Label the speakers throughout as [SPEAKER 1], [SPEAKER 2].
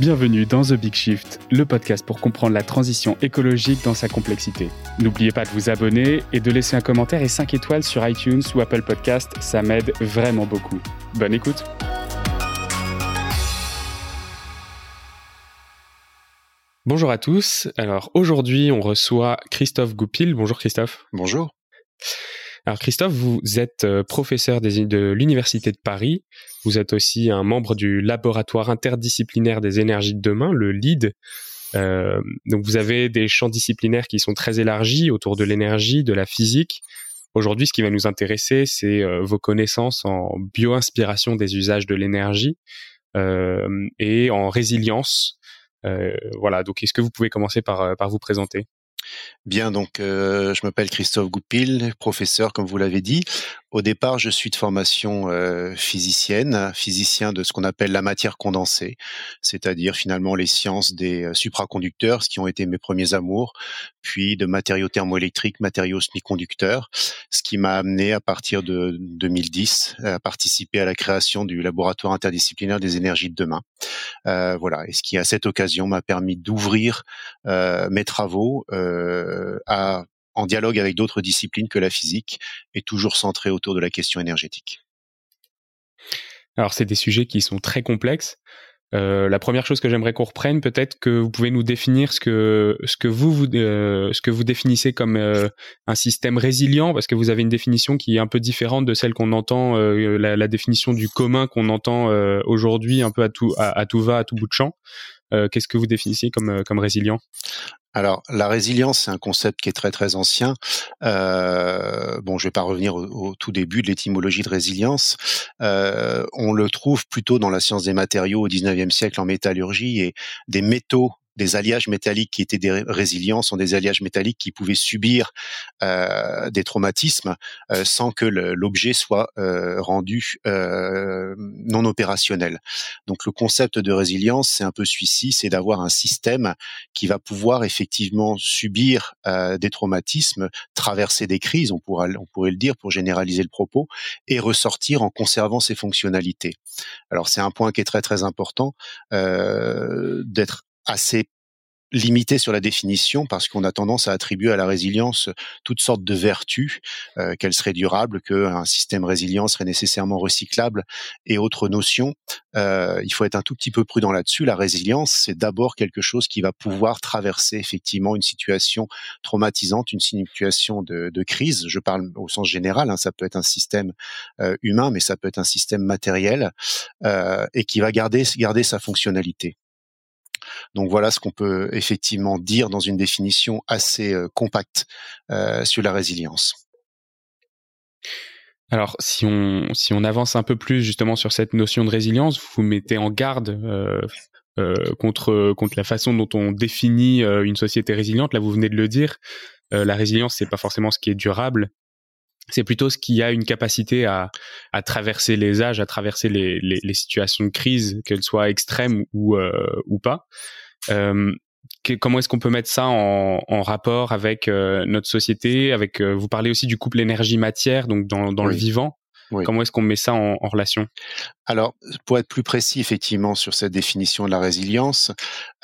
[SPEAKER 1] Bienvenue dans The Big Shift, le podcast pour comprendre la transition écologique dans sa complexité. N'oubliez pas de vous abonner et de laisser un commentaire et 5 étoiles sur iTunes ou Apple Podcast, ça m'aide vraiment beaucoup. Bonne écoute Bonjour à tous. Alors aujourd'hui, on reçoit Christophe Goupil. Bonjour Christophe.
[SPEAKER 2] Bonjour.
[SPEAKER 1] Alors Christophe, vous êtes euh, professeur de l'Université de Paris. Vous êtes aussi un membre du laboratoire interdisciplinaire des énergies de demain, le LEAD. Euh, donc vous avez des champs disciplinaires qui sont très élargis autour de l'énergie, de la physique. Aujourd'hui, ce qui va nous intéresser, c'est euh, vos connaissances en bio-inspiration des usages de l'énergie et en résilience. voilà, donc est-ce que vous pouvez commencer par, par vous présenter?
[SPEAKER 2] Bien, donc euh, je m'appelle Christophe Goupil, professeur comme vous l'avez dit. Au départ, je suis de formation euh, physicienne, physicien de ce qu'on appelle la matière condensée, c'est-à-dire finalement les sciences des euh, supraconducteurs, ce qui ont été mes premiers amours, puis de matériaux thermoélectriques, matériaux semi-conducteurs, ce qui m'a amené à partir de 2010 à participer à la création du laboratoire interdisciplinaire des énergies de demain. Voilà, et ce qui à cette occasion m'a permis d'ouvrir mes travaux à en dialogue avec d'autres disciplines que la physique et toujours centré autour de la question énergétique.
[SPEAKER 1] Alors c'est des sujets qui sont très complexes. Euh, la première chose que j'aimerais qu'on reprenne, peut-être que vous pouvez nous définir ce que ce que vous, vous euh, ce que vous définissez comme euh, un système résilient, parce que vous avez une définition qui est un peu différente de celle qu'on entend, la, définition du commun qu'on entend aujourd'hui un peu à tout à, tout va, à tout bout de champ. Qu'est-ce que vous définissez comme comme résilient?
[SPEAKER 2] Alors, la résilience, c'est un concept qui est très très ancien. Euh, bon, je vais pas revenir au, tout début de l'étymologie de résilience. Euh, on le trouve plutôt dans la science des matériaux au 19e siècle en métallurgie et des métaux des alliages métalliques qui étaient des résilients sont des alliages métalliques qui pouvaient subir euh, des traumatismes euh, sans que l'objet soit euh, rendu non opérationnel. Donc le concept de résilience, c'est un peu celui-ci, c'est d'avoir un système qui va pouvoir effectivement subir des traumatismes, traverser des crises, on pourrait, le dire pour généraliser le propos, et ressortir en conservant ses fonctionnalités. Alors c'est un point qui est très très important d'être assez limité sur la définition parce qu'on a tendance à attribuer à la résilience toutes sortes de vertus, euh, qu'elle serait durable, qu'un système résilient serait nécessairement recyclable et autres notions. Euh, il faut être un tout petit peu prudent là-dessus. La résilience, c'est d'abord quelque chose qui va pouvoir traverser effectivement une situation traumatisante, une situation de, de crise. Je parle au sens général, hein, ça peut être un système euh, humain, mais ça peut être un système matériel euh, et qui va garder, garder sa fonctionnalité. Donc voilà ce qu'on peut effectivement dire dans une définition assez euh, compacte euh, sur la résilience.
[SPEAKER 1] Alors, si on, avance un peu plus justement sur cette notion de résilience, vous mettez en garde euh, contre, contre la façon dont on définit une société résiliente. Là, vous venez de le dire, la résilience, c'est pas forcément ce qui est durable, c'est plutôt ce qui a une capacité à, à traverser les âges, à traverser les, les, les situations de crise, qu'elles soient extrêmes ou, euh, ou pas. Euh, comment est-ce qu'on peut mettre ça en, en rapport avec euh, notre société Avec euh, vous parlez aussi du couple énergie-matière, donc dans, dans le vivant. Comment est-ce qu'on met ça en, en, relation?
[SPEAKER 2] Alors, pour être plus précis, effectivement, sur cette définition de la résilience,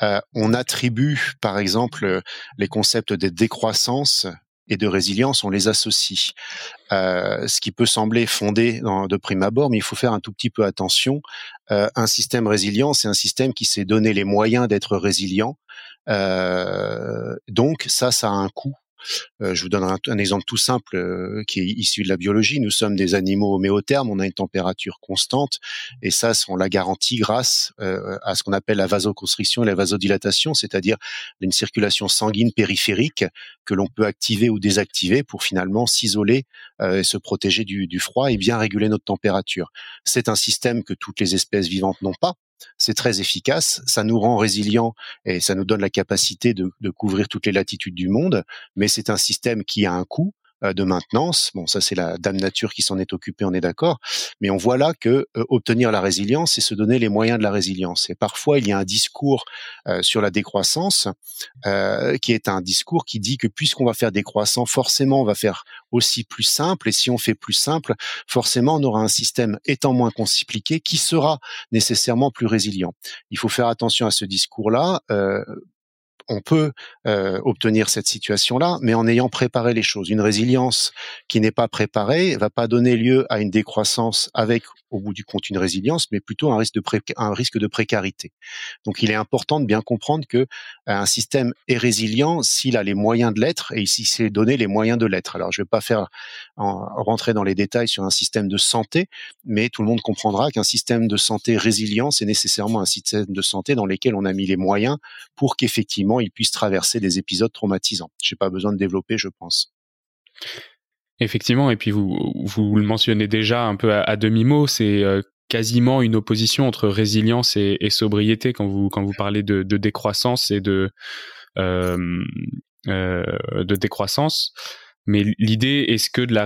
[SPEAKER 2] euh, on attribue, par exemple, les concepts de décroissance et de résilience, on les associe. Euh, ce qui peut sembler fondé de prime abord, mais il faut faire un tout petit peu attention. Euh, un système résilient, c'est un système qui s'est donné les moyens d'être résilient. Euh, donc ça, ça a un coût. Euh, je vous donne un, exemple tout simple euh, qui est issu de la biologie. Nous sommes des animaux homéothermes, on a une température constante et ça, on la garantit grâce euh, à ce qu'on appelle la vasoconstriction et la vasodilatation, c'est-à-dire une circulation sanguine périphérique que l'on peut activer ou désactiver pour finalement s'isoler et se protéger du, du froid et bien réguler notre température. C'est un système que toutes les espèces vivantes n'ont pas c'est très efficace, ça nous rend résilients et ça nous donne la capacité de, couvrir toutes les latitudes du monde, mais c'est un système qui a un coût. De maintenance. Bon, ça c'est la dame nature qui s'en est occupée, on est d'accord. Mais on voit là que obtenir la résilience, c'est se donner les moyens de la résilience. Et parfois, il y a un discours sur la décroissance qui est un discours qui dit que puisqu'on va faire décroissant, forcément, on va faire aussi plus simple. Et si on fait plus simple, forcément, on aura un système étant moins compliqué qui sera nécessairement plus résilient. Il faut faire attention à ce discours-là. On peut euh, obtenir cette situation-là, mais en ayant préparé les choses. Une résilience qui n'est pas préparée va pas donner lieu à une décroissance avec au bout du compte une résilience, mais plutôt un risque de, un risque de précarité. Donc il est important de bien comprendre que euh, un système est résilient s'il a les moyens de l'être et ici c'est donner les moyens de l'être. Alors je ne vais pas faire en, rentrer dans les détails sur un système de santé, mais tout le monde comprendra qu'un système de santé résilient, c'est nécessairement un système de santé dans lequel on a mis les moyens pour qu'effectivement il puisse traverser des épisodes traumatisants. Je n'ai pas besoin de développer, je pense.
[SPEAKER 1] Effectivement, et puis vous, vous le mentionnez déjà un peu à, demi-mot, c'est euh, quasiment une opposition entre résilience et, sobriété quand vous, quand vous parlez de, décroissance et de, euh, euh, de décroissance. Mais l'idée, est-ce que de la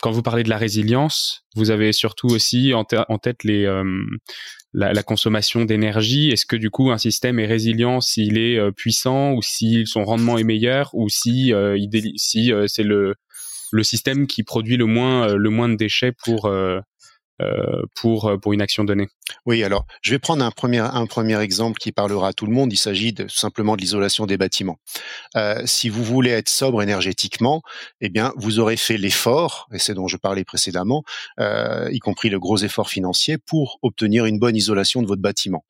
[SPEAKER 1] quand vous parlez de la résilience, vous avez surtout aussi en, tête les, la, consommation d'énergie? Est-ce que du coup un système est résilient s'il est puissant ou si son rendement est meilleur ou si, si c'est le le système qui produit le moins euh, le moins de déchets pour euh, euh, pour pour une action donnée.
[SPEAKER 2] Oui, alors je vais prendre un premier un premier exemple qui parlera à tout le monde. Il s'agit de, simplement de l'isolation des bâtiments. si vous voulez être sobre énergétiquement, eh bien vous aurez fait l'effort, et c'est dont je parlais précédemment, y compris le gros effort financier pour obtenir une bonne isolation de votre bâtiment.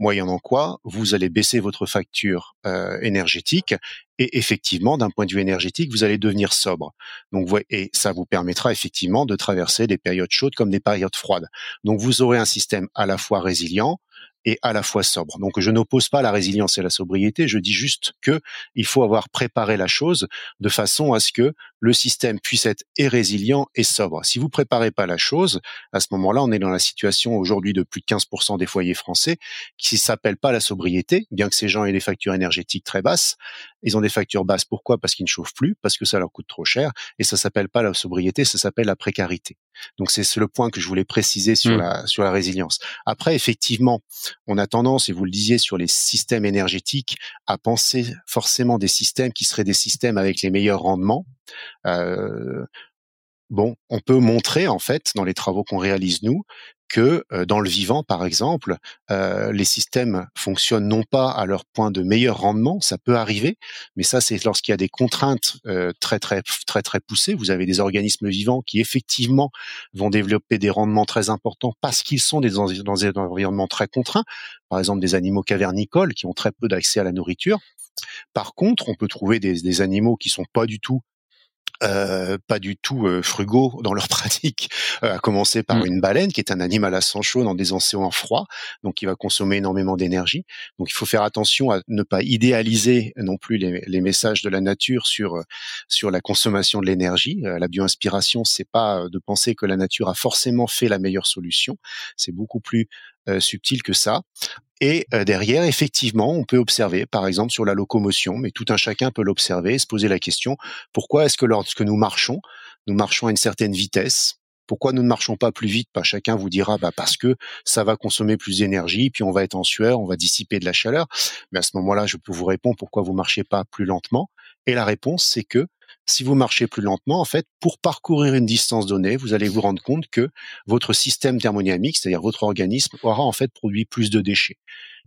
[SPEAKER 2] Moyennant quoi, vous allez baisser votre facture énergétique et effectivement, d'un point de vue énergétique, vous allez devenir sobre. Donc, et ça vous permettra effectivement de traverser des périodes chaudes comme des périodes froides. Donc, vous aurez un système à la fois résilient, et à la fois sobre. Donc je n'oppose pas la résilience et la sobriété, je dis juste que il faut avoir préparé la chose de façon à ce que le système puisse être et résilient et sobre. Si vous préparez pas la chose, à ce moment-là, on est dans la situation aujourd'hui de plus de 15% des foyers français qui s'appelle pas la sobriété, bien que ces gens aient des factures énergétiques très basses. Ils ont des factures basses. Pourquoi? Parce qu'ils ne chauffent plus, parce que ça leur coûte trop cher. Et ça s'appelle pas la sobriété, ça s'appelle la précarité. Donc c'est le point que je voulais préciser sur mmh. la sur la résilience. Après, effectivement, on a tendance, et vous le disiez, sur les systèmes énergétiques, à penser forcément des systèmes qui seraient des systèmes avec les meilleurs rendements. Euh, bon, on peut montrer en fait dans les travaux qu'on réalise nous que euh, dans le vivant, par exemple, euh, les systèmes fonctionnent non pas à leur point de meilleur rendement, ça peut arriver, mais ça c'est lorsqu'il y a des contraintes euh, très très très très poussées. Vous avez des organismes vivants qui effectivement vont développer des rendements très importants parce qu'ils sont dans des environnements très contraints. Par exemple, des animaux cavernicoles qui ont très peu d'accès à la nourriture. Par contre, on peut trouver des, des animaux qui sont pas du tout euh, pas du tout euh, frugaux dans leur pratique, euh, à commencer par mmh. une baleine qui est un animal à sang chaud dans des océans froids, donc qui va consommer énormément d'énergie. Donc il faut faire attention à ne pas idéaliser non plus les, les messages de la nature sur sur la consommation de l'énergie. la bioinspiration, c'est pas de penser que la nature a forcément fait la meilleure solution. C'est beaucoup plus subtil que ça. Et euh, derrière, effectivement, on peut observer, par exemple, sur la locomotion, mais tout un chacun peut l'observer et se poser la question, pourquoi est-ce que lorsque nous marchons, nous marchons à une certaine vitesse pourquoi nous ne marchons pas plus vite? Pas chacun vous dira bah parce que ça va consommer plus d'énergie, puis on va être en sueur, on va dissiper de la chaleur. Mais à ce moment-là, je peux vous répondre pourquoi vous marchez pas plus lentement? Et la réponse, c'est que si vous marchez plus lentement, en fait, pour parcourir une distance donnée, vous allez vous rendre compte que votre système thermodynamique, c'est-à-dire votre organisme, aura en fait produit plus de déchets.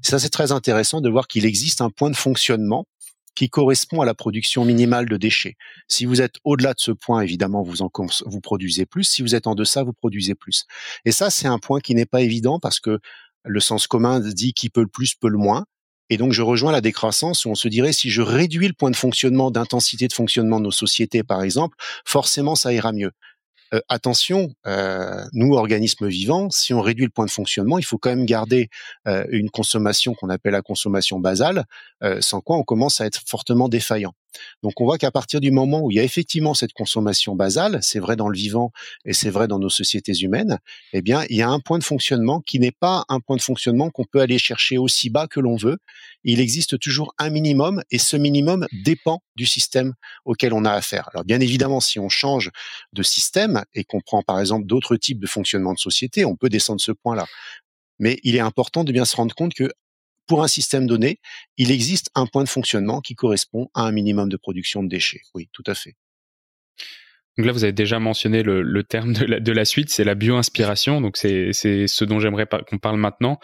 [SPEAKER 2] Ça, c'est très intéressant de voir qu'il existe un point de fonctionnement qui correspond à la production minimale de déchets. Si vous êtes au-delà de ce point, évidemment, vous en vous produisez plus. Si vous êtes en deçà, vous produisez plus. Et ça, c'est un point qui n'est pas évident parce que le sens commun dit qui peut le plus peut le moins. Et donc, je rejoins la décroissance où on se dirait, si je réduis le point de fonctionnement, d'intensité de fonctionnement de nos sociétés, par exemple, forcément, ça ira mieux. Euh, attention, euh, nous, organismes vivants, si on réduit le point de fonctionnement, il faut quand même garder euh, une consommation qu'on appelle la consommation basale, sans quoi on commence à être fortement défaillant. Donc on voit qu'à partir du moment où il y a effectivement cette consommation basale, c'est vrai dans le vivant et c'est vrai dans nos sociétés humaines, eh bien il y a un point de fonctionnement qui n'est pas un point de fonctionnement qu'on peut aller chercher aussi bas que l'on veut. Il existe toujours un minimum et ce minimum dépend du système auquel on a affaire. Alors bien évidemment, si on change de système et qu'on prend par exemple d'autres types de fonctionnement de société, on peut descendre ce point-là. Mais il est important de bien se rendre compte que pour un système donné, il existe un point de fonctionnement qui correspond à un minimum de production de déchets. Oui, tout à fait.
[SPEAKER 1] Donc là, vous avez déjà mentionné le, terme de la, de la suite, c'est la bio-inspiration. Donc c'est ce dont j'aimerais qu'on parle maintenant.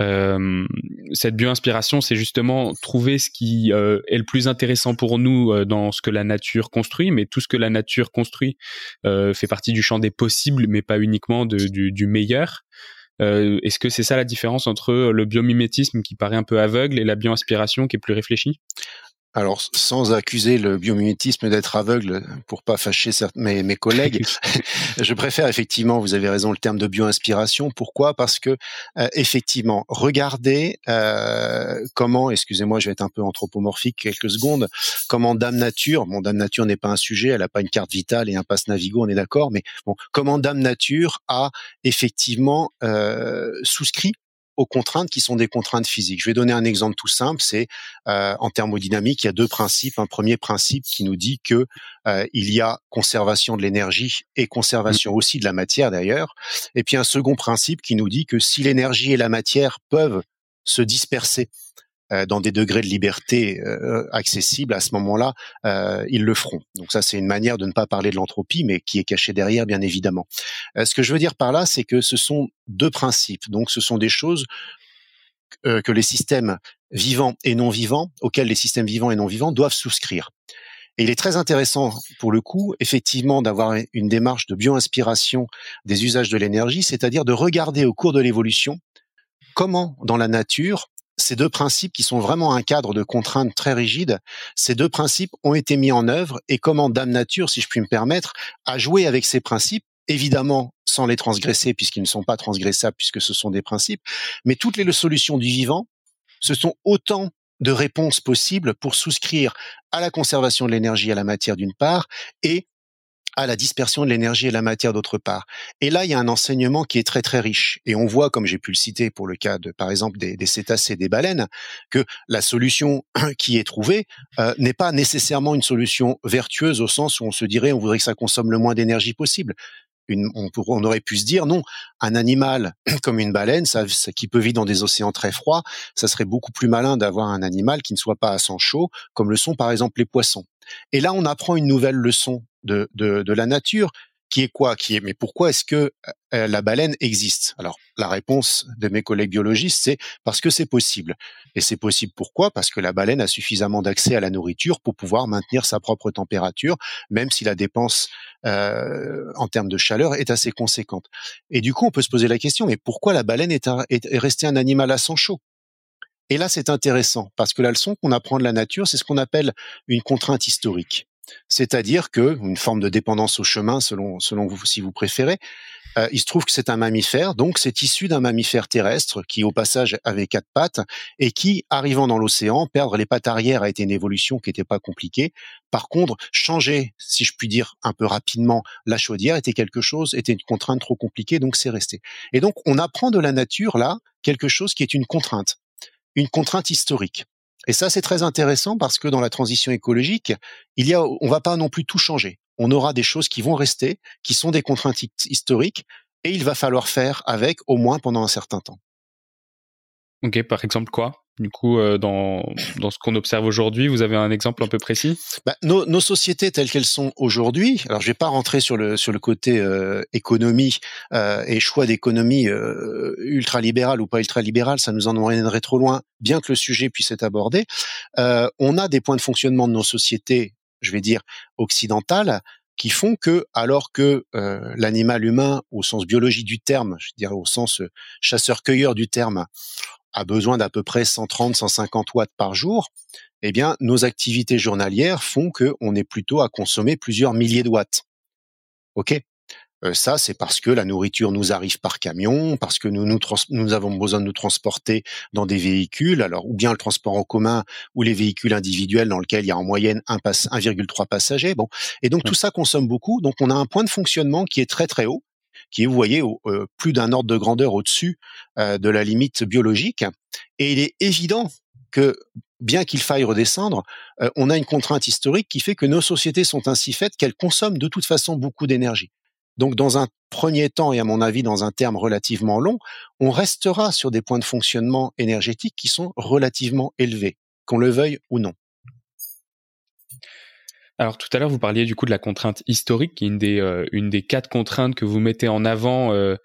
[SPEAKER 1] Euh, cette bio-inspiration, c'est justement trouver ce qui euh, est le plus intéressant pour nous euh, dans ce que la nature construit, mais tout ce que la nature construit fait partie du champ des possibles, mais pas uniquement du, du, meilleur. Est-ce que c'est ça la différence entre le biomimétisme qui paraît un peu aveugle et la bio-inspiration qui est plus réfléchie?
[SPEAKER 2] Alors, sans accuser le biomimétisme d'être aveugle pour pas fâcher mes, mes collègues, je préfère effectivement, vous avez raison, le terme de bio-inspiration. Pourquoi? Parce que euh, effectivement, regardez euh, comment, excusez-moi, je vais être un peu anthropomorphique quelques secondes, comment Dame Nature, bon, Dame Nature n'est pas un sujet, elle n'a pas une carte vitale et un passe Navigo, on est d'accord, mais bon, comment Dame Nature a effectivement euh, souscrit aux contraintes qui sont des contraintes physiques. Je vais donner un exemple tout simple, c'est euh, en thermodynamique, il y a deux principes. Un premier principe qui nous dit que euh, il y a conservation de l'énergie et conservation mmh. aussi de la matière d'ailleurs. Et puis un second principe qui nous dit que si l'énergie et la matière peuvent se disperser dans des degrés de liberté euh, accessibles, à ce moment-là, euh, ils le feront. Donc ça, c'est une manière de ne pas parler de l'entropie, mais qui est cachée derrière, bien évidemment. ce que je veux dire par là, c'est que ce sont deux principes. Donc ce sont des choses que les systèmes vivants et non vivants, auxquels les systèmes vivants et non vivants doivent souscrire. Et il est très intéressant, pour le coup, effectivement, d'avoir une démarche de bio-inspiration des usages de l'énergie, c'est-à-dire de regarder au cours de l'évolution comment, dans la nature, ces deux principes qui sont vraiment un cadre de contraintes très rigide, ces deux principes ont été mis en œuvre et comment Dame Nature, si je puis me permettre, a joué avec ces principes, évidemment sans les transgresser puisqu'ils ne sont pas transgressables puisque ce sont des principes, mais toutes les solutions du vivant, ce sont autant de réponses possibles pour souscrire à la conservation de l'énergie à la matière d'une part et à la dispersion de l'énergie et la matière d'autre part. Et là, il y a un enseignement qui est très très riche. Et on voit, comme j'ai pu le citer pour le cas de, par exemple, des, des cétacés, des baleines, que la solution qui est trouvée euh, n'est pas nécessairement une solution vertueuse au sens où on se dirait on voudrait que ça consomme le moins d'énergie possible. On, aurait pu se dire non, un animal comme une baleine, qui peut vivre dans des océans très froids, ça serait beaucoup plus malin d'avoir un animal qui ne soit pas à sang chaud, comme le sont par exemple les poissons. Et là, on apprend une nouvelle leçon de la nature qui est quoi mais pourquoi est-ce que la baleine existe? Alors la réponse de mes collègues biologistes c'est parce que c'est possible. Et c'est possible pourquoi? Parce que la baleine a suffisamment d'accès à la nourriture pour pouvoir maintenir sa propre température, même si la dépense en termes de chaleur est assez conséquente. Et du coup, on peut se poser la question mais pourquoi la baleine est, est restée un animal à sang chaud? Et là, c'est intéressant parce que la leçon qu'on apprend de la nature, c'est ce qu'on appelle une contrainte historique. C'est-à-dire que une forme de dépendance au chemin, selon selon vous si vous préférez. Euh, il se trouve que c'est un mammifère, donc c'est issu d'un mammifère terrestre qui, au passage, avait quatre pattes et qui, arrivant dans l'océan, perdre les pattes arrière a été une évolution qui n'était pas compliquée. Par contre, changer, si je puis dire un peu rapidement, la chaudière était quelque chose, était une contrainte trop compliquée, donc c'est resté. Et donc, on apprend de la nature là quelque chose qui est une contrainte, une contrainte historique. Et ça, c'est très intéressant parce que dans la transition écologique, il y a, on va pas non plus tout changer. On aura des choses qui vont rester, qui sont des contraintes historiques, et il va falloir faire avec au moins pendant un certain temps.
[SPEAKER 1] Ok, par exemple quoi? Du coup, euh, dans, dans ce qu'on observe aujourd'hui, vous avez un exemple un peu précis?
[SPEAKER 2] Bah, nos, sociétés telles qu'elles sont aujourd'hui, alors je vais pas rentrer sur le sur le côté euh, économie euh, et choix d'économie euh, ultralibérale ou pas ultralibérale, ça nous en emmènerait trop loin, bien que le sujet puisse être abordé. On a des points de fonctionnement de nos sociétés, je vais dire occidentales, qui font que, alors que l'animal humain, au sens biologique du terme, je dirais au sens chasseur-cueilleur du terme, a besoin d'à peu près 130, 150 watts par jour, eh bien, nos activités journalières font qu'on est plutôt à consommer plusieurs milliers de watts. OK? Ça, c'est parce que la nourriture nous arrive par camion, parce que nous, nous, nous avons besoin de nous transporter dans des véhicules, alors ou bien le transport en commun ou les véhicules individuels dans lesquels il y a en moyenne 1,3 passagers. Bon, et donc tout ça consomme beaucoup. Donc on a un point de fonctionnement qui est très très haut qui est, vous voyez, euh, plus d'un ordre de grandeur au-dessus euh, de la limite biologique. Et il est évident que, bien qu'il faille redescendre, euh, on a une contrainte historique qui fait que nos sociétés sont ainsi faites qu'elles consomment de toute façon beaucoup d'énergie. Donc, dans un premier temps, et à mon avis dans un terme relativement long, on restera sur des points de fonctionnement énergétiques qui sont relativement élevés, qu'on le veuille ou non.
[SPEAKER 1] Alors tout à l'heure, vous parliez du coup de la contrainte historique, qui est une des, euh, une des quatre contraintes que vous mettez en avant euh,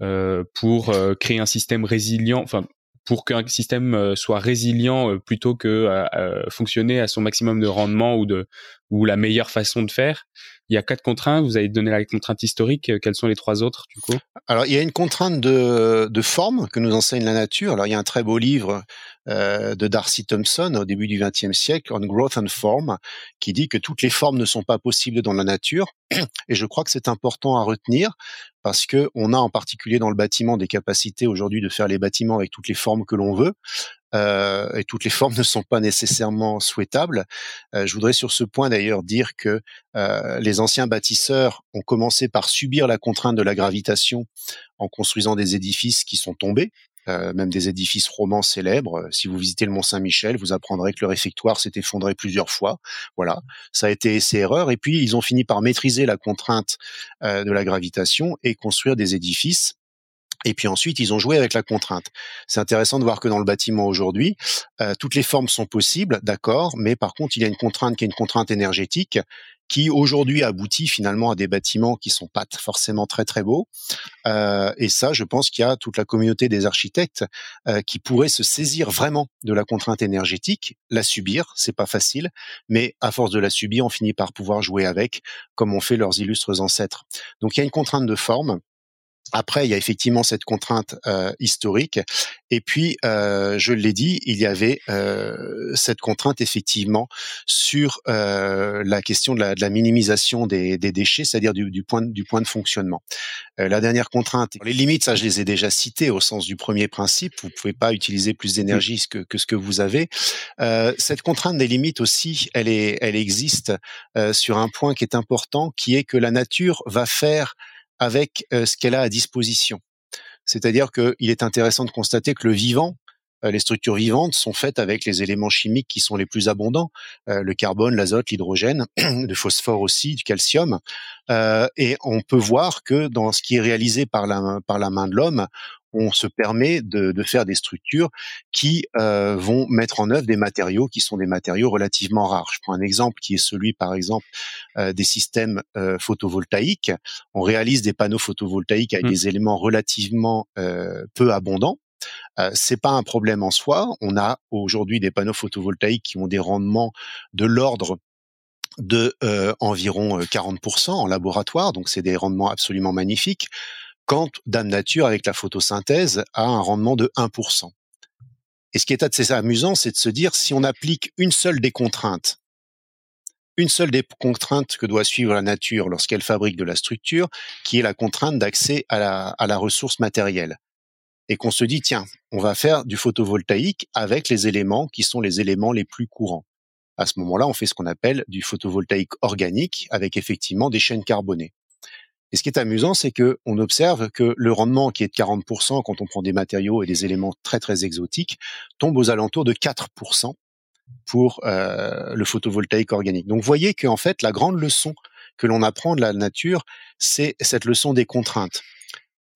[SPEAKER 1] euh, pour créer un système résilient, enfin pour qu'un système soit résilient plutôt que fonctionner à son maximum de rendement ou de ou la meilleure façon de faire. Il y a quatre contraintes. Vous avez donné la contrainte historique. Quelles sont les trois autres du coup?
[SPEAKER 2] Alors il y a une contrainte de, de forme que nous enseigne la nature. Alors il y a un très beau livre euh, de Darcy Thompson au début du XXe siècle, On Growth and Form, qui dit que toutes les formes ne sont pas possibles dans la nature. Et je crois que c'est important à retenir parce que on a en particulier dans le bâtiment des capacités aujourd'hui de faire les bâtiments avec toutes les formes que l'on veut. Euh, et toutes les formes ne sont pas nécessairement souhaitables. Euh, je voudrais sur ce point d'ailleurs dire que euh, les anciens bâtisseurs ont commencé par subir la contrainte de la gravitation en construisant des édifices qui sont tombés. Euh, même des édifices romans célèbres. Euh, si vous visitez le Mont Saint-Michel, vous apprendrez que le réfectoire s'est effondré plusieurs fois. Voilà, ça a été essai erreur. Et puis ils ont fini par maîtriser la contrainte euh, de la gravitation et construire des édifices et puis ensuite, ils ont joué avec la contrainte. C'est intéressant de voir que dans le bâtiment aujourd'hui, toutes les formes sont possibles, d'accord, mais par contre, il y a une contrainte qui est une contrainte énergétique qui aujourd'hui aboutit finalement à des bâtiments qui sont pas forcément très très beaux. Euh, et ça, je pense qu'il y a toute la communauté des architectes euh, qui pourrait se saisir vraiment de la contrainte énergétique, la subir, c'est pas facile, mais à force de la subir, on finit par pouvoir jouer avec, comme ont fait leurs illustres ancêtres. Donc il y a une contrainte de forme après, il y a effectivement cette contrainte euh, historique. Et puis, euh, je l'ai dit, il y avait euh, cette contrainte effectivement sur la question de la, minimisation des, déchets, c'est-à-dire du, point, du point de fonctionnement. la dernière contrainte, les limites, ça je les ai déjà citées au sens du premier principe. Vous pouvez pas utiliser plus d'énergie que, que, ce que vous avez. cette contrainte des limites aussi, elle, est, elle existe sur un point qui est important, qui est que la nature va faire avec euh, ce qu'elle a à disposition. C'est-à-dire qu'il est intéressant de constater que le vivant, euh, les structures vivantes sont faites avec les éléments chimiques qui sont les plus abondants, euh, le carbone, l'azote, l'hydrogène, le phosphore aussi, du calcium. et on peut voir que dans ce qui est réalisé par la main de l'homme, on se permet de, de faire des structures qui euh, vont mettre en œuvre des matériaux qui sont des matériaux relativement rares. Je prends un exemple qui est celui, par exemple, euh, des systèmes euh, photovoltaïques. On réalise des panneaux photovoltaïques avec mmh. des éléments relativement peu abondants. Euh, c'est pas un problème en soi. On a aujourd'hui des panneaux photovoltaïques qui ont des rendements de l'ordre de environ 40% en laboratoire, donc c'est des rendements absolument magnifiques quand Dame Nature, avec la photosynthèse, a un rendement de 1%. Et ce qui est assez amusant, c'est de se dire, si on applique une seule des contraintes, une seule des contraintes que doit suivre la nature lorsqu'elle fabrique de la structure, qui est la contrainte d'accès à la, à la ressource matérielle. Et qu'on se dit, tiens, on va faire du photovoltaïque avec les éléments qui sont les éléments les plus courants. À ce moment-là, on fait ce qu'on appelle du photovoltaïque organique avec effectivement des chaînes carbonées. Et ce qui est amusant, c'est que on observe que le rendement qui est de 40% quand on prend des matériaux et des éléments très très exotiques tombe aux alentours de 4% pour euh, le photovoltaïque organique. Donc vous voyez qu'en fait la grande leçon que l'on apprend de la nature, c'est cette leçon des contraintes.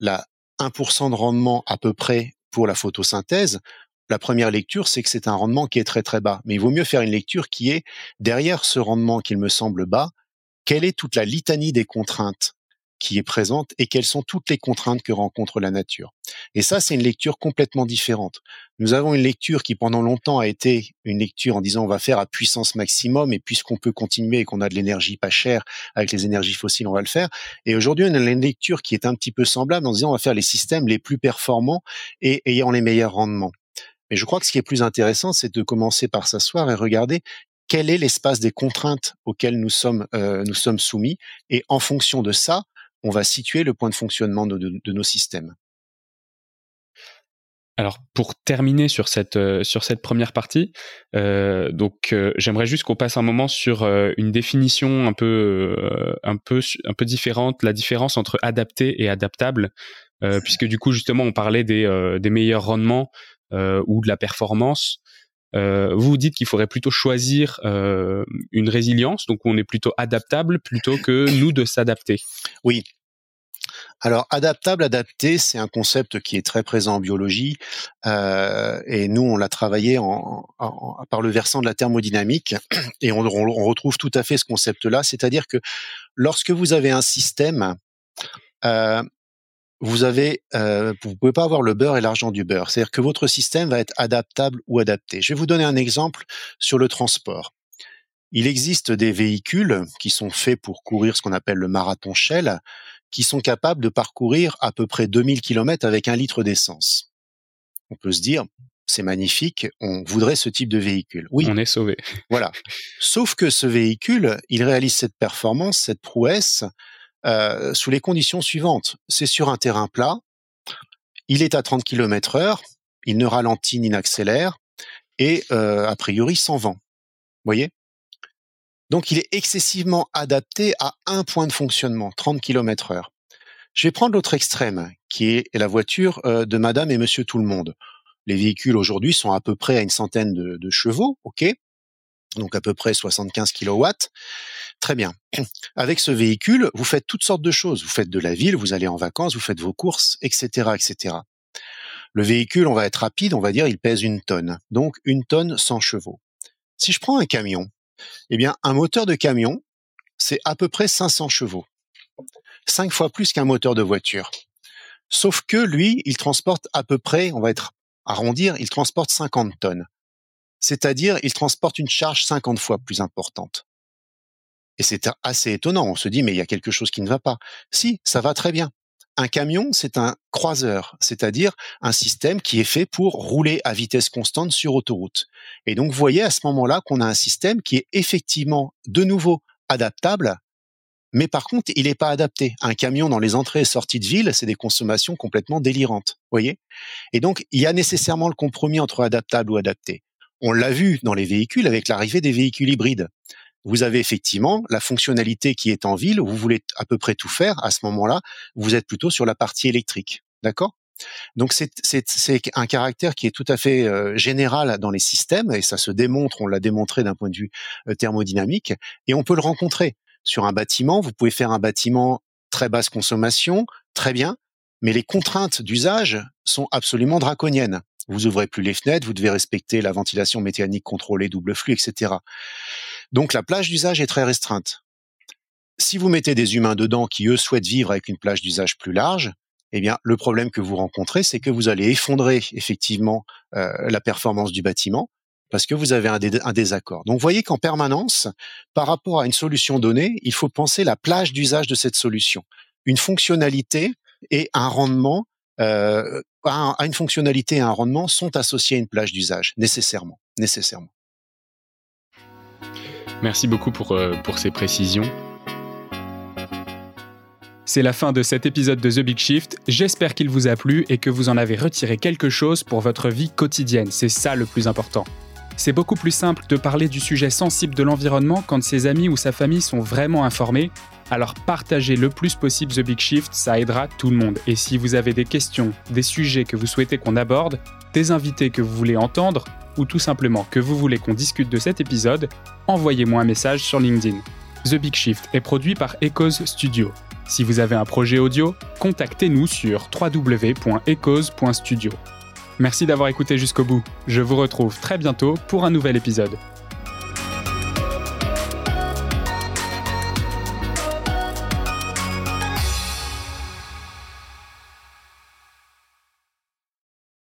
[SPEAKER 2] La 1% de rendement à peu près pour la photosynthèse, la première lecture, c'est que c'est un rendement qui est très très bas. Mais il vaut mieux faire une lecture qui est derrière ce rendement qu'il me semble bas, quelle est toute la litanie des contraintes qui est présente et quelles sont toutes les contraintes que rencontre la nature. Et ça, c'est une lecture complètement différente. Nous avons une lecture qui pendant longtemps a été une lecture en disant on va faire à puissance maximum et puisqu'on peut continuer et qu'on a de l'énergie pas chère avec les énergies fossiles, on va le faire. Et aujourd'hui, on a une lecture qui est un petit peu semblable en disant on va faire les systèmes les plus performants et ayant les meilleurs rendements. Mais je crois que ce qui est plus intéressant, c'est de commencer par s'asseoir et regarder quel est l'espace des contraintes auxquelles nous sommes, euh, nous sommes soumis. Et en fonction de ça, on va situer le point de fonctionnement de nos systèmes.
[SPEAKER 1] Alors pour terminer sur cette euh, sur cette première partie, euh, donc euh, j'aimerais juste qu'on passe un moment sur une définition un peu un peu un peu différente, la différence entre adapté et adaptable, puisque du coup justement on parlait des des meilleurs rendements ou de la performance. Vous vous dites qu'il faudrait plutôt choisir une résilience, donc on est plutôt adaptable plutôt que nous de s'adapter.
[SPEAKER 2] Oui, alors, adaptable, adapté, c'est un concept qui est très présent en biologie, euh, et nous, on l'a travaillé en, par le versant de la thermodynamique, et on, retrouve tout à fait ce concept-là, c'est-à-dire que lorsque vous avez un système, euh, vous avez, euh, vous pouvez pas avoir le beurre et l'argent du beurre, c'est-à-dire que votre système va être adaptable ou adapté. Je vais vous donner un exemple sur le transport. Il existe des véhicules qui sont faits pour courir ce qu'on appelle le marathon Shell, qui sont capables de parcourir à peu près 2000 km avec un litre d'essence. On peut se dire, c'est magnifique, on voudrait ce type de véhicule.
[SPEAKER 1] Oui. On est sauvé.
[SPEAKER 2] Voilà. Sauf que ce véhicule, il réalise cette performance, cette prouesse, euh, sous les conditions suivantes. C'est sur un terrain plat, il est à 30 km heure, il ne ralentit ni n'accélère, et euh, a priori sans vent. Voyez? Donc il est excessivement adapté à un point de fonctionnement, 30 km heure. Je vais prendre l'autre extrême, qui est la voiture euh, de madame et monsieur tout le monde. Les véhicules aujourd'hui sont à peu près à une centaine de, chevaux, ok? Donc à peu près 75 kilowatts. Très bien. Avec ce véhicule, vous faites toutes sortes de choses. Vous faites de la ville, vous allez en vacances, vous faites vos courses, etc., etc. Le véhicule, on va être rapide, on va dire, il pèse une tonne. Donc une tonne 100 chevaux. Si je prends un camion, eh bien, un moteur de camion, c'est à peu près 500 chevaux. Cinq fois plus qu'un moteur de voiture. Sauf que lui, il transporte à peu près, on va être arrondir, il transporte 50 tonnes. C'est-à-dire, il transporte une charge 50 fois plus importante. Et c'est assez étonnant. On se dit, mais il y a quelque chose qui ne va pas. Si, ça va très bien. Un camion, c'est un croiseur, c'est-à-dire un système qui est fait pour rouler à vitesse constante sur autoroute. Et donc, vous voyez à ce moment-là qu'on a un système qui est effectivement de nouveau adaptable, mais par contre, il n'est pas adapté. Un camion dans les entrées et sorties de ville, c'est des consommations complètement délirantes. Voyez? Et donc, il y a nécessairement le compromis entre adaptable ou adapté. On l'a vu dans les véhicules avec l'arrivée des véhicules hybrides vous avez effectivement la fonctionnalité qui est en ville, vous voulez à peu près tout faire, à ce moment-là, vous êtes plutôt sur la partie électrique. D'accord? Donc c'est un caractère qui est tout à fait euh, général dans les systèmes et ça se démontre, on l'a démontré d'un point de vue euh, thermodynamique et on peut le rencontrer sur un bâtiment. Vous pouvez faire un bâtiment très basse consommation, très bien, mais les contraintes d'usage sont absolument draconiennes. Vous ouvrez plus les fenêtres, vous devez respecter la ventilation mécanique contrôlée, double flux, etc. Donc la plage d'usage est très restreinte. Si vous mettez des humains dedans qui, eux, souhaitent vivre avec une plage d'usage plus large, eh bien, le problème que vous rencontrez, c'est que vous allez effondrer effectivement euh, la performance du bâtiment parce que vous avez un, désaccord. Donc, voyez qu'en permanence, par rapport à une solution donnée, il faut penser la plage d'usage de cette solution. Une fonctionnalité et un rendement euh, à, une fonctionnalité et un rendement sont associés à une plage d'usage, nécessairement. nécessairement.
[SPEAKER 1] Merci beaucoup pour, euh, pour ces précisions. C'est la fin de cet épisode de The Big Shift. J'espère qu'il vous a plu et que vous en avez retiré quelque chose pour votre vie quotidienne. C'est ça le plus important. C'est beaucoup plus simple de parler du sujet sensible de l'environnement quand ses amis ou sa famille sont vraiment informés alors partagez le plus possible The Big Shift, ça aidera tout le monde. Et si vous avez des questions, des sujets que vous souhaitez qu'on aborde, des invités que vous voulez entendre, ou tout simplement que vous voulez qu'on discute de cet épisode, envoyez-moi un message sur LinkedIn. The Big Shift est produit par Echoes Studio. Si vous avez un projet audio, contactez-nous sur www.echoes.studio. Merci d'avoir écouté jusqu'au bout. Je vous retrouve très bientôt pour un nouvel épisode.